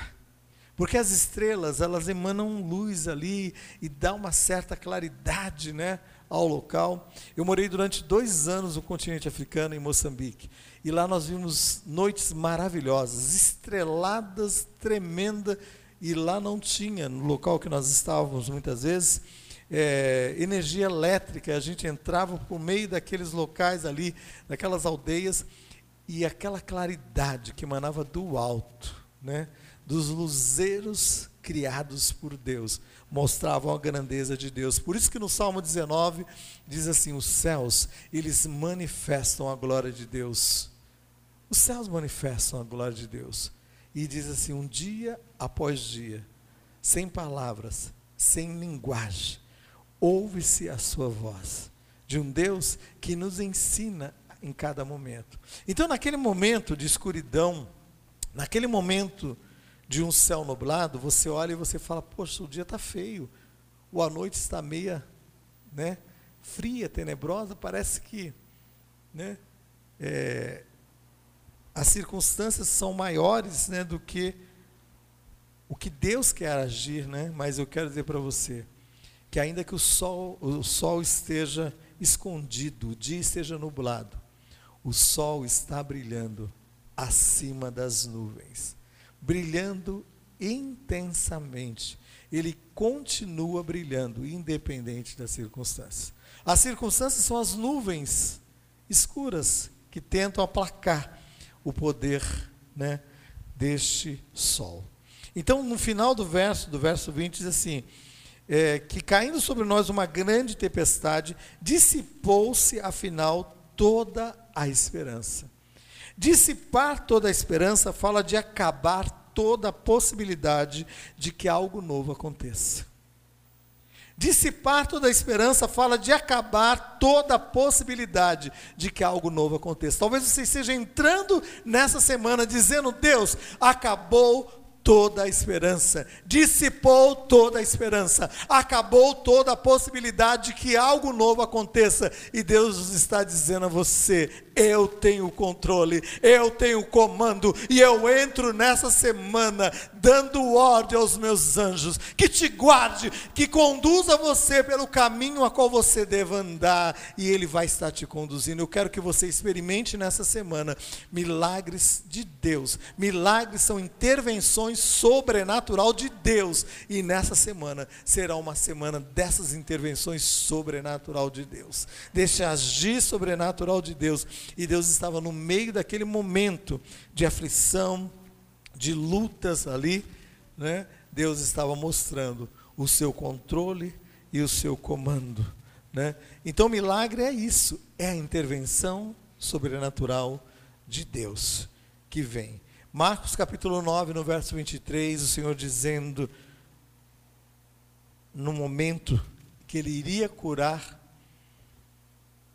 Porque as estrelas, elas emanam luz ali e dá uma certa claridade, né, ao local. Eu morei durante dois anos no continente africano, em Moçambique. E lá nós vimos noites maravilhosas, estreladas, tremenda. E lá não tinha, no local que nós estávamos muitas vezes, é, energia elétrica. A gente entrava por meio daqueles locais ali, daquelas aldeias, e aquela claridade que emanava do alto, né, dos luzeiros criados por Deus, mostravam a grandeza de Deus. Por isso que no Salmo 19 diz assim: os céus, eles manifestam a glória de Deus. Os céus manifestam a glória de Deus. E diz assim: um dia após dia, sem palavras, sem linguagem, ouve-se a sua voz, de um Deus que nos ensina em cada momento. Então, naquele momento de escuridão, naquele momento de um céu nublado, você olha e você fala: Poxa, o dia está feio, ou a noite está meia, né, fria, tenebrosa. Parece que, né, é, as circunstâncias são maiores, né, do que o que Deus quer agir, né? Mas eu quero dizer para você que ainda que o sol, o sol esteja escondido, o dia esteja nublado, o sol está brilhando acima das nuvens, brilhando intensamente. Ele continua brilhando, independente das circunstâncias. As circunstâncias são as nuvens escuras que tentam aplacar o poder né, deste sol. Então, no final do verso, do verso 20, diz assim: é, que caindo sobre nós uma grande tempestade, dissipou-se afinal toda a esperança. Dissipar toda a esperança fala de acabar toda a possibilidade de que algo novo aconteça. Dissipar toda a esperança fala de acabar toda a possibilidade de que algo novo aconteça. Talvez você esteja entrando nessa semana dizendo: Deus, acabou toda a esperança, dissipou toda a esperança, acabou toda a possibilidade de que algo novo aconteça, e Deus está dizendo a você: eu tenho o controle, eu tenho o comando, e eu entro nessa semana dando ordem aos meus anjos, que te guarde, que conduza você pelo caminho a qual você deve andar, e Ele vai estar te conduzindo. Eu quero que você experimente nessa semana milagres de Deus. Milagres são intervenções sobrenatural de Deus, e nessa semana será uma semana dessas intervenções sobrenatural de Deus. Deixa agir sobrenatural de Deus e Deus estava no meio daquele momento de aflição, de lutas ali, né? Deus estava mostrando o seu controle e o seu comando, né? Então, milagre é isso, é a intervenção sobrenatural de Deus que vem. Marcos capítulo 9, no verso 23, o Senhor dizendo, no momento que ele iria curar,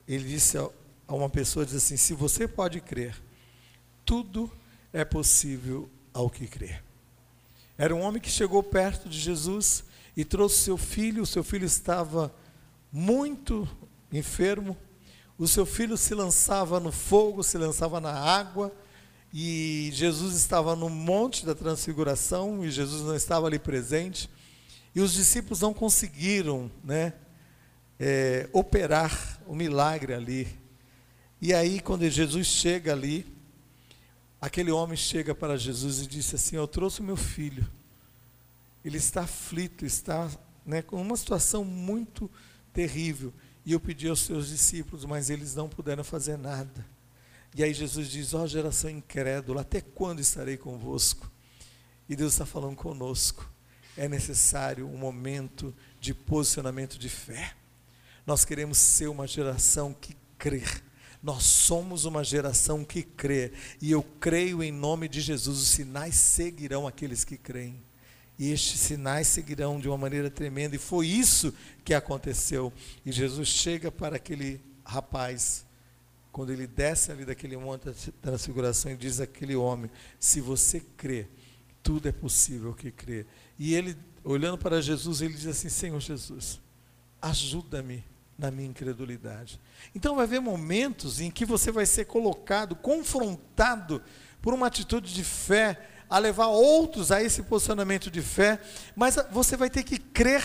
ele disse a uma pessoa diz assim: se você pode crer, tudo é possível ao que crer. Era um homem que chegou perto de Jesus e trouxe seu filho, o seu filho estava muito enfermo, o seu filho se lançava no fogo, se lançava na água, e Jesus estava no monte da transfiguração e Jesus não estava ali presente, e os discípulos não conseguiram né, é, operar o milagre ali e aí, quando Jesus chega ali, aquele homem chega para Jesus e disse assim: Eu trouxe o meu filho. Ele está aflito, está né, com uma situação muito terrível. E eu pedi aos seus discípulos, mas eles não puderam fazer nada. E aí Jesus diz: Ó oh, geração incrédula, até quando estarei convosco? E Deus está falando conosco. É necessário um momento de posicionamento de fé. Nós queremos ser uma geração que crê Nós somos uma geração que crê, e eu creio em nome de Jesus, os sinais seguirão aqueles que creem. E estes sinais seguirão de uma maneira tremenda, e foi isso que aconteceu. E Jesus chega para aquele rapaz, quando ele desce ali daquele monte da transfiguração e diz àquele homem: Se você crê, tudo é possível que crê. E ele, olhando para Jesus, ele diz assim: Senhor Jesus, ajuda-me na minha incredulidade. Então vai haver momentos em que você vai ser colocado, confrontado por uma atitude de fé, a levar outros a esse posicionamento de fé, mas você vai ter que crer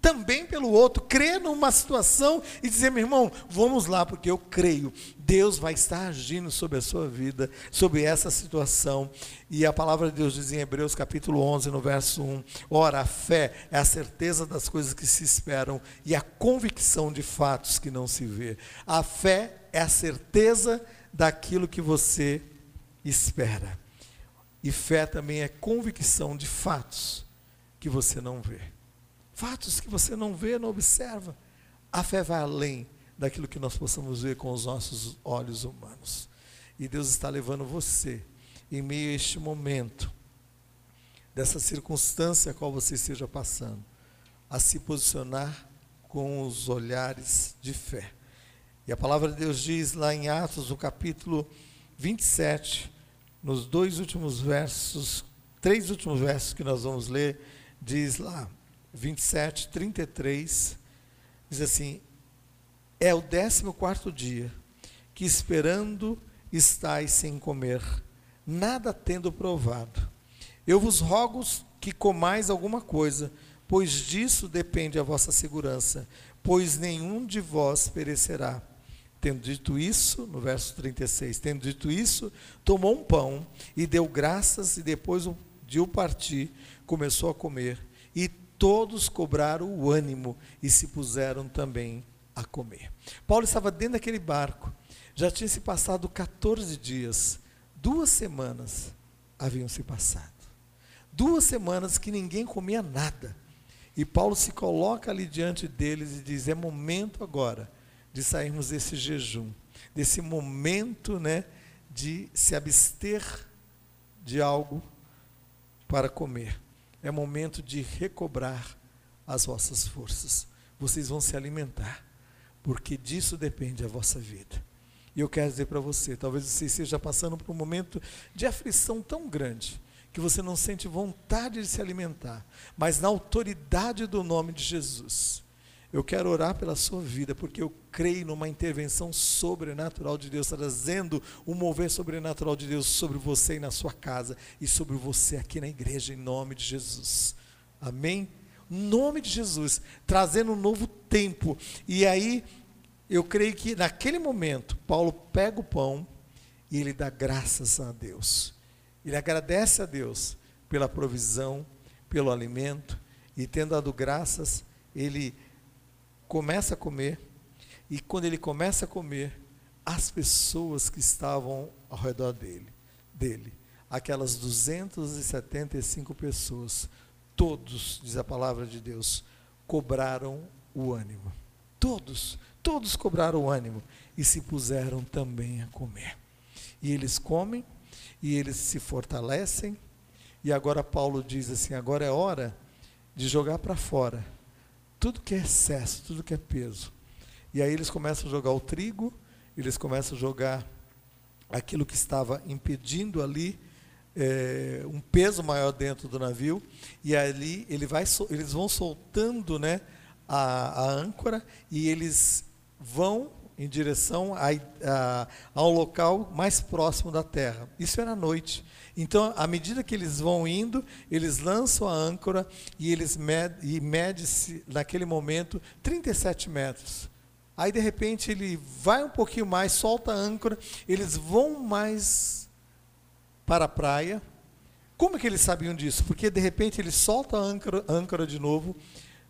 também pelo outro, crer numa situação e dizer, meu irmão, vamos lá, porque eu creio, Deus vai estar agindo sobre a sua vida, sobre essa situação. E a palavra de Deus diz em Hebreus capítulo 11, no verso 1: Ora, a fé é a certeza das coisas que se esperam e a convicção de fatos que não se vê. A fé é a certeza daquilo que você espera. E fé também é convicção de fatos que você não vê fatos que você não vê, não observa. A fé vai além daquilo que nós possamos ver com os nossos olhos humanos. E Deus está levando você, em meio a este momento, dessa circunstância a qual você esteja passando, a se posicionar com os olhares de fé. E a palavra de Deus diz lá em Atos, no capítulo 27, nos dois últimos versos, três últimos versos que nós vamos ler, diz lá: 27, 33, diz assim: É o décimo quarto dia que esperando estáis sem comer, nada tendo provado. Eu vos rogo que comais alguma coisa, pois disso depende a vossa segurança, pois nenhum de vós perecerá. Tendo dito isso, no verso 36, tendo dito isso, tomou um pão e deu graças, e depois de o partir, começou a comer. E todos cobraram o ânimo e se puseram também a comer. Paulo estava dentro daquele barco, já tinha se passado 14 dias, duas semanas haviam se passado. Duas semanas que ninguém comia nada. E Paulo se coloca ali diante deles e diz: é momento agora de sairmos desse jejum, desse momento né, de se abster de algo para comer é momento de recobrar as vossas forças. Vocês vão se alimentar, porque disso depende a vossa vida. E eu quero dizer para você, talvez você esteja passando por um momento de aflição tão grande, que você não sente vontade de se alimentar, mas na autoridade do nome de Jesus, eu quero orar pela sua vida, porque eu creio numa intervenção sobrenatural de Deus, trazendo um mover sobrenatural de Deus sobre você e na sua casa, e sobre você aqui na igreja, em nome de Jesus. Amém? Nome de Jesus, trazendo um novo tempo. E aí, eu creio que naquele momento, Paulo pega o pão e ele dá graças a Deus. Ele agradece a Deus pela provisão, pelo alimento, e tendo dado graças, ele começa a comer, e quando ele começa a comer, as pessoas que estavam ao redor dele, dele, aquelas 275 pessoas, todos, diz a palavra de Deus, cobraram o ânimo. Todos, todos cobraram o ânimo e se puseram também a comer. E eles comem e eles se fortalecem. E agora Paulo diz assim: agora é hora de jogar para fora tudo que é excesso, tudo que é peso. E aí eles começam a jogar o trigo, eles começam a jogar aquilo que estava impedindo ali é, um peso maior dentro do navio, e ali ele vai, eles vão soltando né, a, a âncora e eles vão em direção a, a, ao local mais próximo da terra. Isso era à noite. Então, à medida que eles vão indo, eles lançam a âncora e eles med, e mede-se naquele momento 37 metros. Aí de repente ele vai um pouquinho mais, solta a âncora, eles vão mais para a praia. Como é que eles sabiam disso? Porque de repente ele solta a âncora, âncora de novo,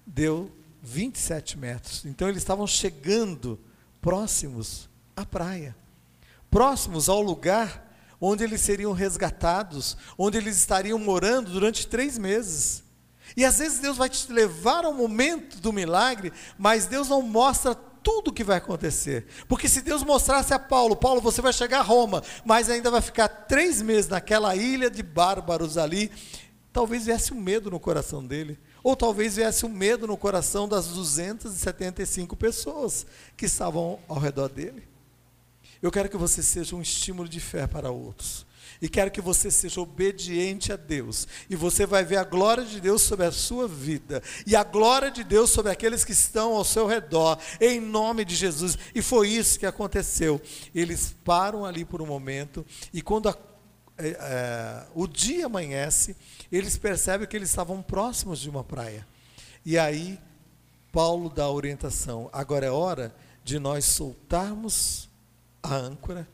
deu 27 metros. Então eles estavam chegando próximos à praia, próximos ao lugar onde eles seriam resgatados, onde eles estariam morando durante três meses. E às vezes Deus vai te levar ao momento do milagre, mas Deus não mostra tudo o que vai acontecer. Porque se Deus mostrasse a Paulo, Paulo, você vai chegar a Roma, mas ainda vai ficar três meses naquela ilha de bárbaros ali, talvez viesse um medo no coração dele. Ou talvez viesse um medo no coração das 275 pessoas que estavam ao redor dele. Eu quero que você seja um estímulo de fé para outros. E quero que você seja obediente a Deus. E você vai ver a glória de Deus sobre a sua vida. E a glória de Deus sobre aqueles que estão ao seu redor. Em nome de Jesus. E foi isso que aconteceu. Eles param ali por um momento. E quando a, é, é, o dia amanhece, eles percebem que eles estavam próximos de uma praia. E aí, Paulo dá a orientação. Agora é hora de nós soltarmos a âncora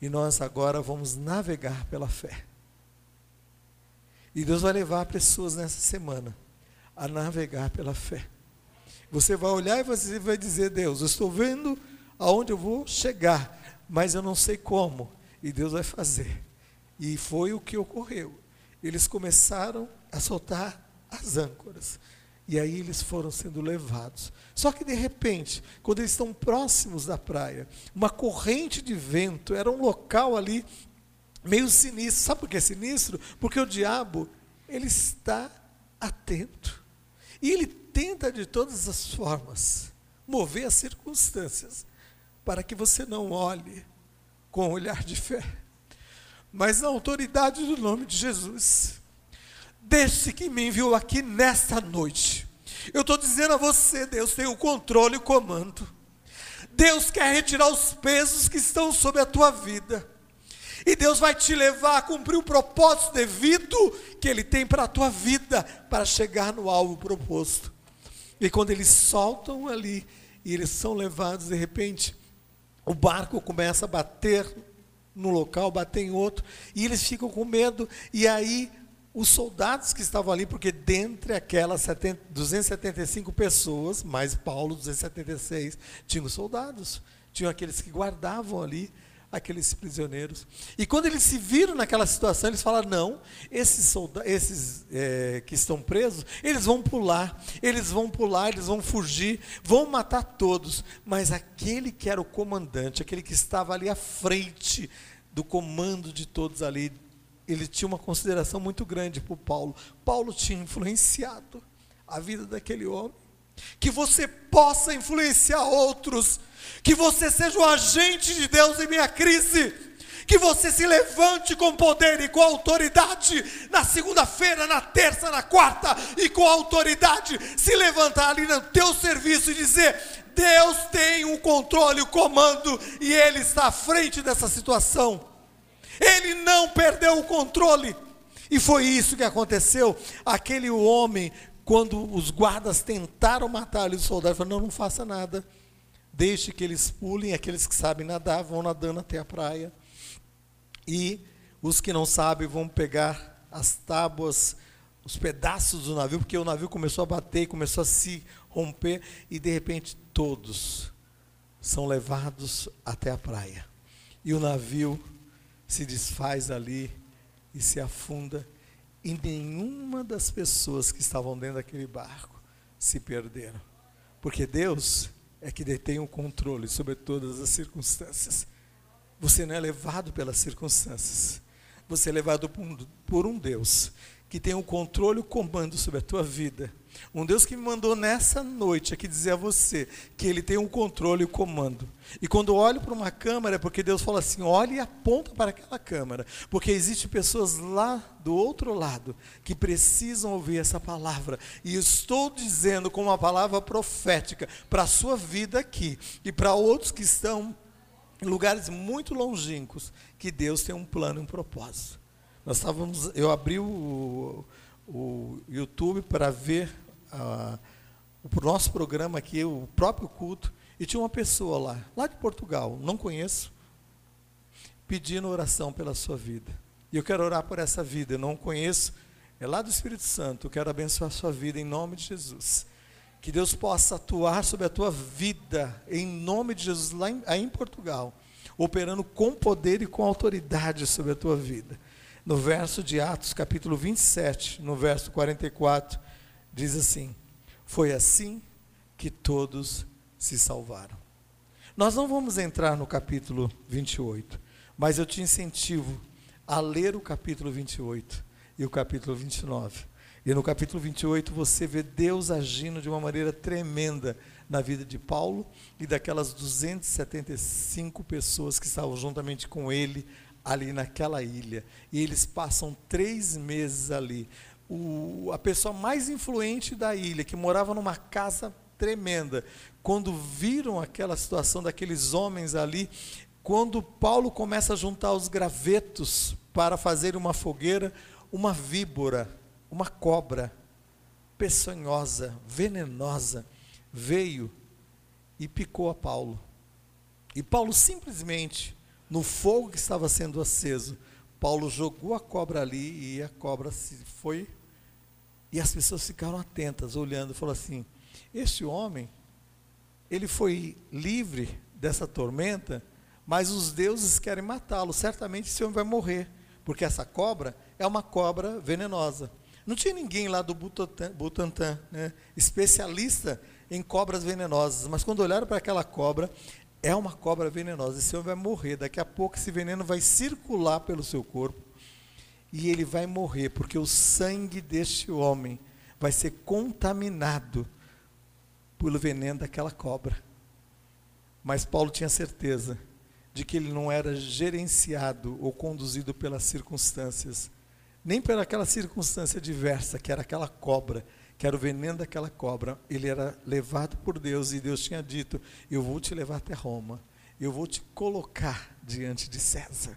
e nós agora vamos navegar pela fé. E Deus vai levar pessoas nessa semana a navegar pela fé. Você vai olhar e você vai dizer: Deus, eu estou vendo aonde eu vou chegar, mas eu não sei como. E Deus vai fazer. E foi o que ocorreu. Eles começaram a soltar as âncoras. E aí eles foram sendo levados. Só que de repente, quando eles estão próximos da praia, uma corrente de vento, era um local ali meio sinistro. Sabe por que é sinistro? Porque o diabo, ele está atento. E ele tenta de todas as formas mover as circunstâncias para que você não olhe com um olhar de fé, mas na autoridade do nome de Jesus desse que me enviou aqui nesta noite. Eu estou dizendo a você, Deus tem o controle e o comando. Deus quer retirar os pesos que estão sobre a tua vida. E Deus vai te levar a cumprir o propósito devido que Ele tem para a tua vida, para chegar no alvo proposto. E quando eles soltam ali, e eles são levados, de repente, o barco começa a bater no local, bater em outro, e eles ficam com medo, e aí os soldados que estavam ali, porque dentre aquelas 70, 275 pessoas, mais Paulo, 276, tinham soldados, tinham aqueles que guardavam ali aqueles prisioneiros. E quando eles se viram naquela situação, eles falaram: não, esses, soldados, esses é, que estão presos, eles vão pular, eles vão pular, eles vão fugir, vão matar todos. Mas aquele que era o comandante, aquele que estava ali à frente do comando de todos ali, ele tinha uma consideração muito grande por Paulo. Paulo tinha influenciado a vida daquele homem. Que você possa influenciar outros. Que você seja o agente de Deus em minha crise. Que você se levante com poder e com autoridade na segunda-feira, na terça, na quarta e com autoridade se levantar ali no teu serviço e dizer: Deus tem o controle, o comando e Ele está à frente dessa situação. Ele não perdeu o controle. E foi isso que aconteceu. Aquele homem, quando os guardas tentaram matar os soldados, falou: não, não faça nada. Deixe que eles pulem, aqueles que sabem nadar vão nadando até a praia. E os que não sabem vão pegar as tábuas, os pedaços do navio, porque o navio começou a bater, começou a se romper, e de repente todos são levados até a praia. E o navio se desfaz ali e se afunda, e nenhuma das pessoas que estavam dentro daquele barco se perderam. Porque Deus é que detém o controle sobre todas as circunstâncias. Você não é levado pelas circunstâncias. Você é levado por um, Deus que tem o controle e o comando sobre a tua vida. Um Deus que me mandou nessa noite aqui dizer a você que Ele tem o controle e o comando. E quando olho para uma câmera, é porque Deus fala assim: olhe e aponta para aquela câmera. Porque existem pessoas lá do outro lado que precisam ouvir essa palavra. E estou dizendo com uma palavra profética para a sua vida aqui e para outros que estão em lugares muito longínquos, que Deus tem um plano e um propósito. Nós estávamos, eu abri o, o YouTube para ver o nosso programa aqui, o próprio culto, e tinha uma pessoa lá, lá de Portugal, não conheço, pedindo oração pela sua vida. E eu quero orar por essa vida, eu não conheço, é lá do Espírito Santo, eu quero abençoar a sua vida em nome de Jesus. Que Deus possa atuar sobre a tua vida, em nome de Jesus, lá em, aí em Portugal, operando com poder e com autoridade sobre a tua vida no verso de Atos, capítulo 27, no verso 44, diz assim: Foi assim que todos se salvaram. Nós não vamos entrar no capítulo 28, mas eu te incentivo a ler o capítulo 28 e o capítulo 29. E no capítulo 28 você vê Deus agindo de uma maneira tremenda na vida de Paulo e daquelas 275 pessoas que estavam juntamente com ele ali naquela ilha. E eles passam três meses ali. O, a pessoa mais influente da ilha, que morava numa casa tremenda, quando viram aquela situação daqueles homens ali, quando Paulo começa a juntar os gravetos para fazer uma fogueira, uma víbora, uma cobra peçonhosa, venenosa, veio e picou a Paulo. E Paulo simplesmente, no fogo que estava sendo aceso, Paulo jogou a cobra ali e a cobra se foi. E as pessoas ficaram atentas, olhando, falou assim: Este homem, ele foi livre dessa tormenta, mas os deuses querem matá-lo. Certamente esse homem vai morrer, porque essa cobra é uma cobra venenosa. Não tinha ninguém lá do Butantan, né, especialista em cobras venenosas, mas quando olharam para aquela cobra, é uma cobra venenosa. Esse homem vai morrer. Daqui a pouco esse veneno vai circular pelo seu corpo e ele vai morrer, porque o sangue deste homem vai ser contaminado pelo veneno daquela cobra. Mas Paulo tinha certeza de que ele não era gerenciado ou conduzido pelas circunstâncias, nem pelaquela circunstância diversa que era aquela cobra que era o veneno daquela cobra, ele era levado por Deus e Deus tinha dito: Eu vou te levar até Roma, eu vou te colocar diante de César.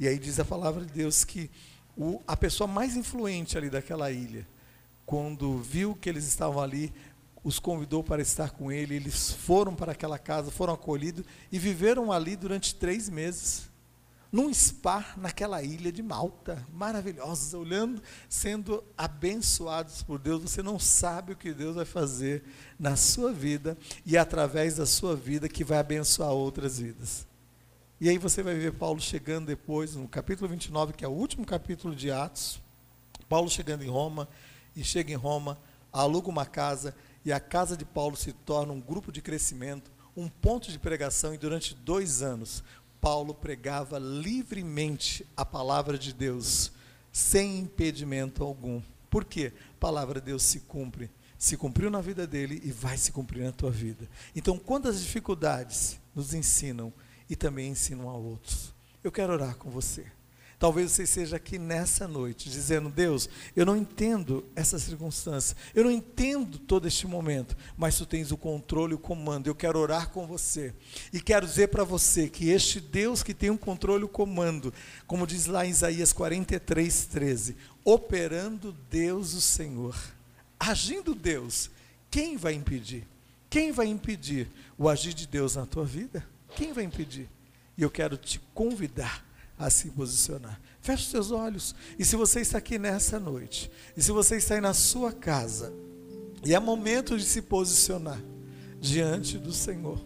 E aí diz a palavra de Deus que o, a pessoa mais influente ali daquela ilha, quando viu que eles estavam ali, os convidou para estar com ele, eles foram para aquela casa, foram acolhidos e viveram ali durante três meses num spa naquela ilha de Malta, maravilhosa, olhando, sendo abençoados por Deus. Você não sabe o que Deus vai fazer na sua vida e através da sua vida que vai abençoar outras vidas. E aí você vai ver Paulo chegando depois, no capítulo 29, que é o último capítulo de Atos. Paulo chegando em Roma, e chega em Roma, aluga uma casa, e a casa de Paulo se torna um grupo de crescimento, um ponto de pregação, e durante dois anos Paulo pregava livremente a palavra de Deus, sem impedimento algum. Por quê? A palavra de Deus se cumpre. Se cumpriu na vida dele e vai se cumprir na tua vida. Então, quantas dificuldades nos ensinam e também ensinam a outros. Eu quero orar com você. Talvez você esteja aqui nessa noite dizendo: Deus, eu não entendo essa circunstância, eu não entendo todo este momento, mas tu tens o controle e o comando. Eu quero orar com você e quero dizer para você que este Deus que tem o controle e o comando, como diz lá em Isaías 43, 13, operando Deus o Senhor, agindo Deus, quem vai impedir? Quem vai impedir o agir de Deus na tua vida? Quem vai impedir? E eu quero te convidar a se posicionar. Feche os seus olhos. E se você está aqui nessa noite, e se você está aí na sua casa, e é momento de se posicionar diante do Senhor,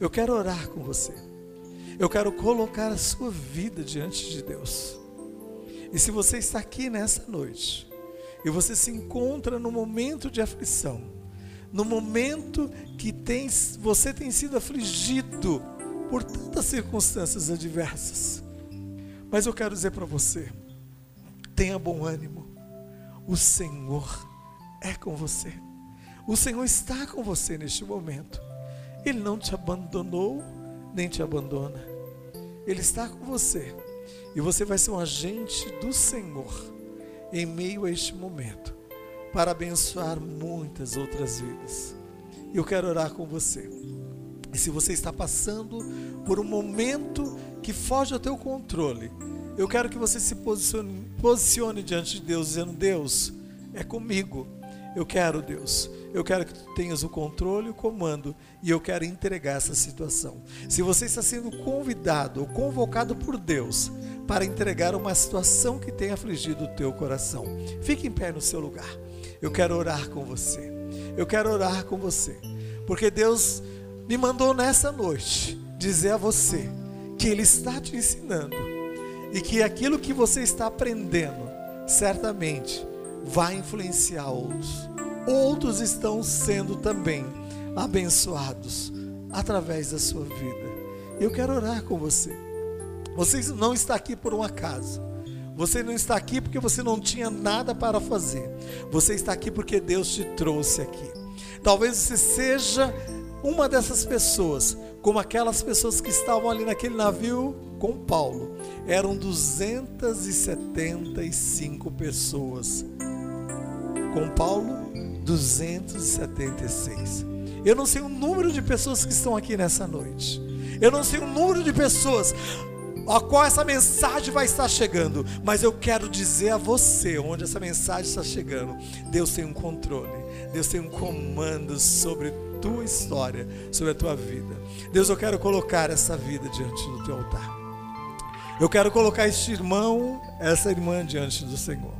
eu quero orar com você. Eu quero colocar a sua vida diante de Deus. E se você está aqui nessa noite, e você se encontra no momento de aflição, no momento que tem, você tem sido afligido por tantas circunstâncias adversas, mas eu quero dizer para você: tenha bom ânimo. O Senhor é com você. O Senhor está com você neste momento. Ele não te abandonou, nem te abandona. Ele está com você. E você vai ser um agente do Senhor em meio a este momento para abençoar muitas outras vidas. Eu quero orar com você. E se você está passando por um momento que foge ao teu controle, eu quero que você se posicione, posicione diante de Deus, dizendo: Deus, é comigo. Eu quero, Deus, eu quero que tu tenhas o controle e o comando, e eu quero entregar essa situação. Se você está sendo convidado ou convocado por Deus para entregar uma situação que tem afligido o teu coração, fique em pé no seu lugar. Eu quero orar com você. Eu quero orar com você, porque Deus me mandou nessa noite dizer a você que Ele está te ensinando e que aquilo que você está aprendendo certamente vai influenciar outros. Outros estão sendo também abençoados através da sua vida. Eu quero orar com você. Você não está aqui por um acaso. Você não está aqui porque você não tinha nada para fazer. Você está aqui porque Deus te trouxe aqui. Talvez você seja uma dessas pessoas, como aquelas pessoas que estavam ali naquele navio com Paulo. Eram 275 pessoas. Com Paulo, 276. Eu não sei o número de pessoas que estão aqui nessa noite. Eu não sei o número de pessoas a qual essa mensagem vai estar chegando, mas eu quero dizer a você onde essa mensagem está chegando. Deus tem um controle, Deus tem um comando sobre tua história, sobre a tua vida. Deus, eu quero colocar essa vida diante do teu altar. Eu quero colocar este irmão, essa irmã diante do Senhor.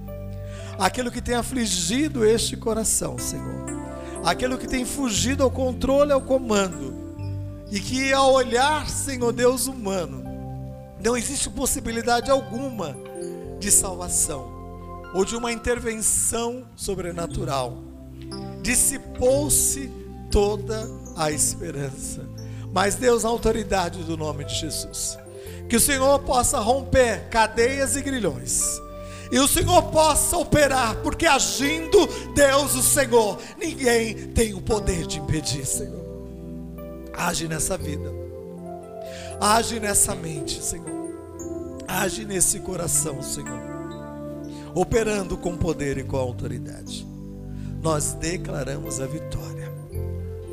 Aquilo que tem afligido este coração, Senhor. Aquilo que tem fugido ao controle, ao comando. E que ao olhar, Senhor Deus humano, não existe possibilidade alguma de salvação ou de uma intervenção sobrenatural. Dissipou-se toda a esperança. Mas Deus, na autoridade do nome de Jesus, que o Senhor possa romper cadeias e grilhões. E o Senhor possa operar, porque agindo Deus, o Senhor, ninguém tem o poder de impedir, Senhor. Age nessa vida, age nessa mente, Senhor, age nesse coração, Senhor, operando com poder e com autoridade. Nós declaramos a vitória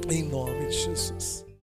em nome de Jesus.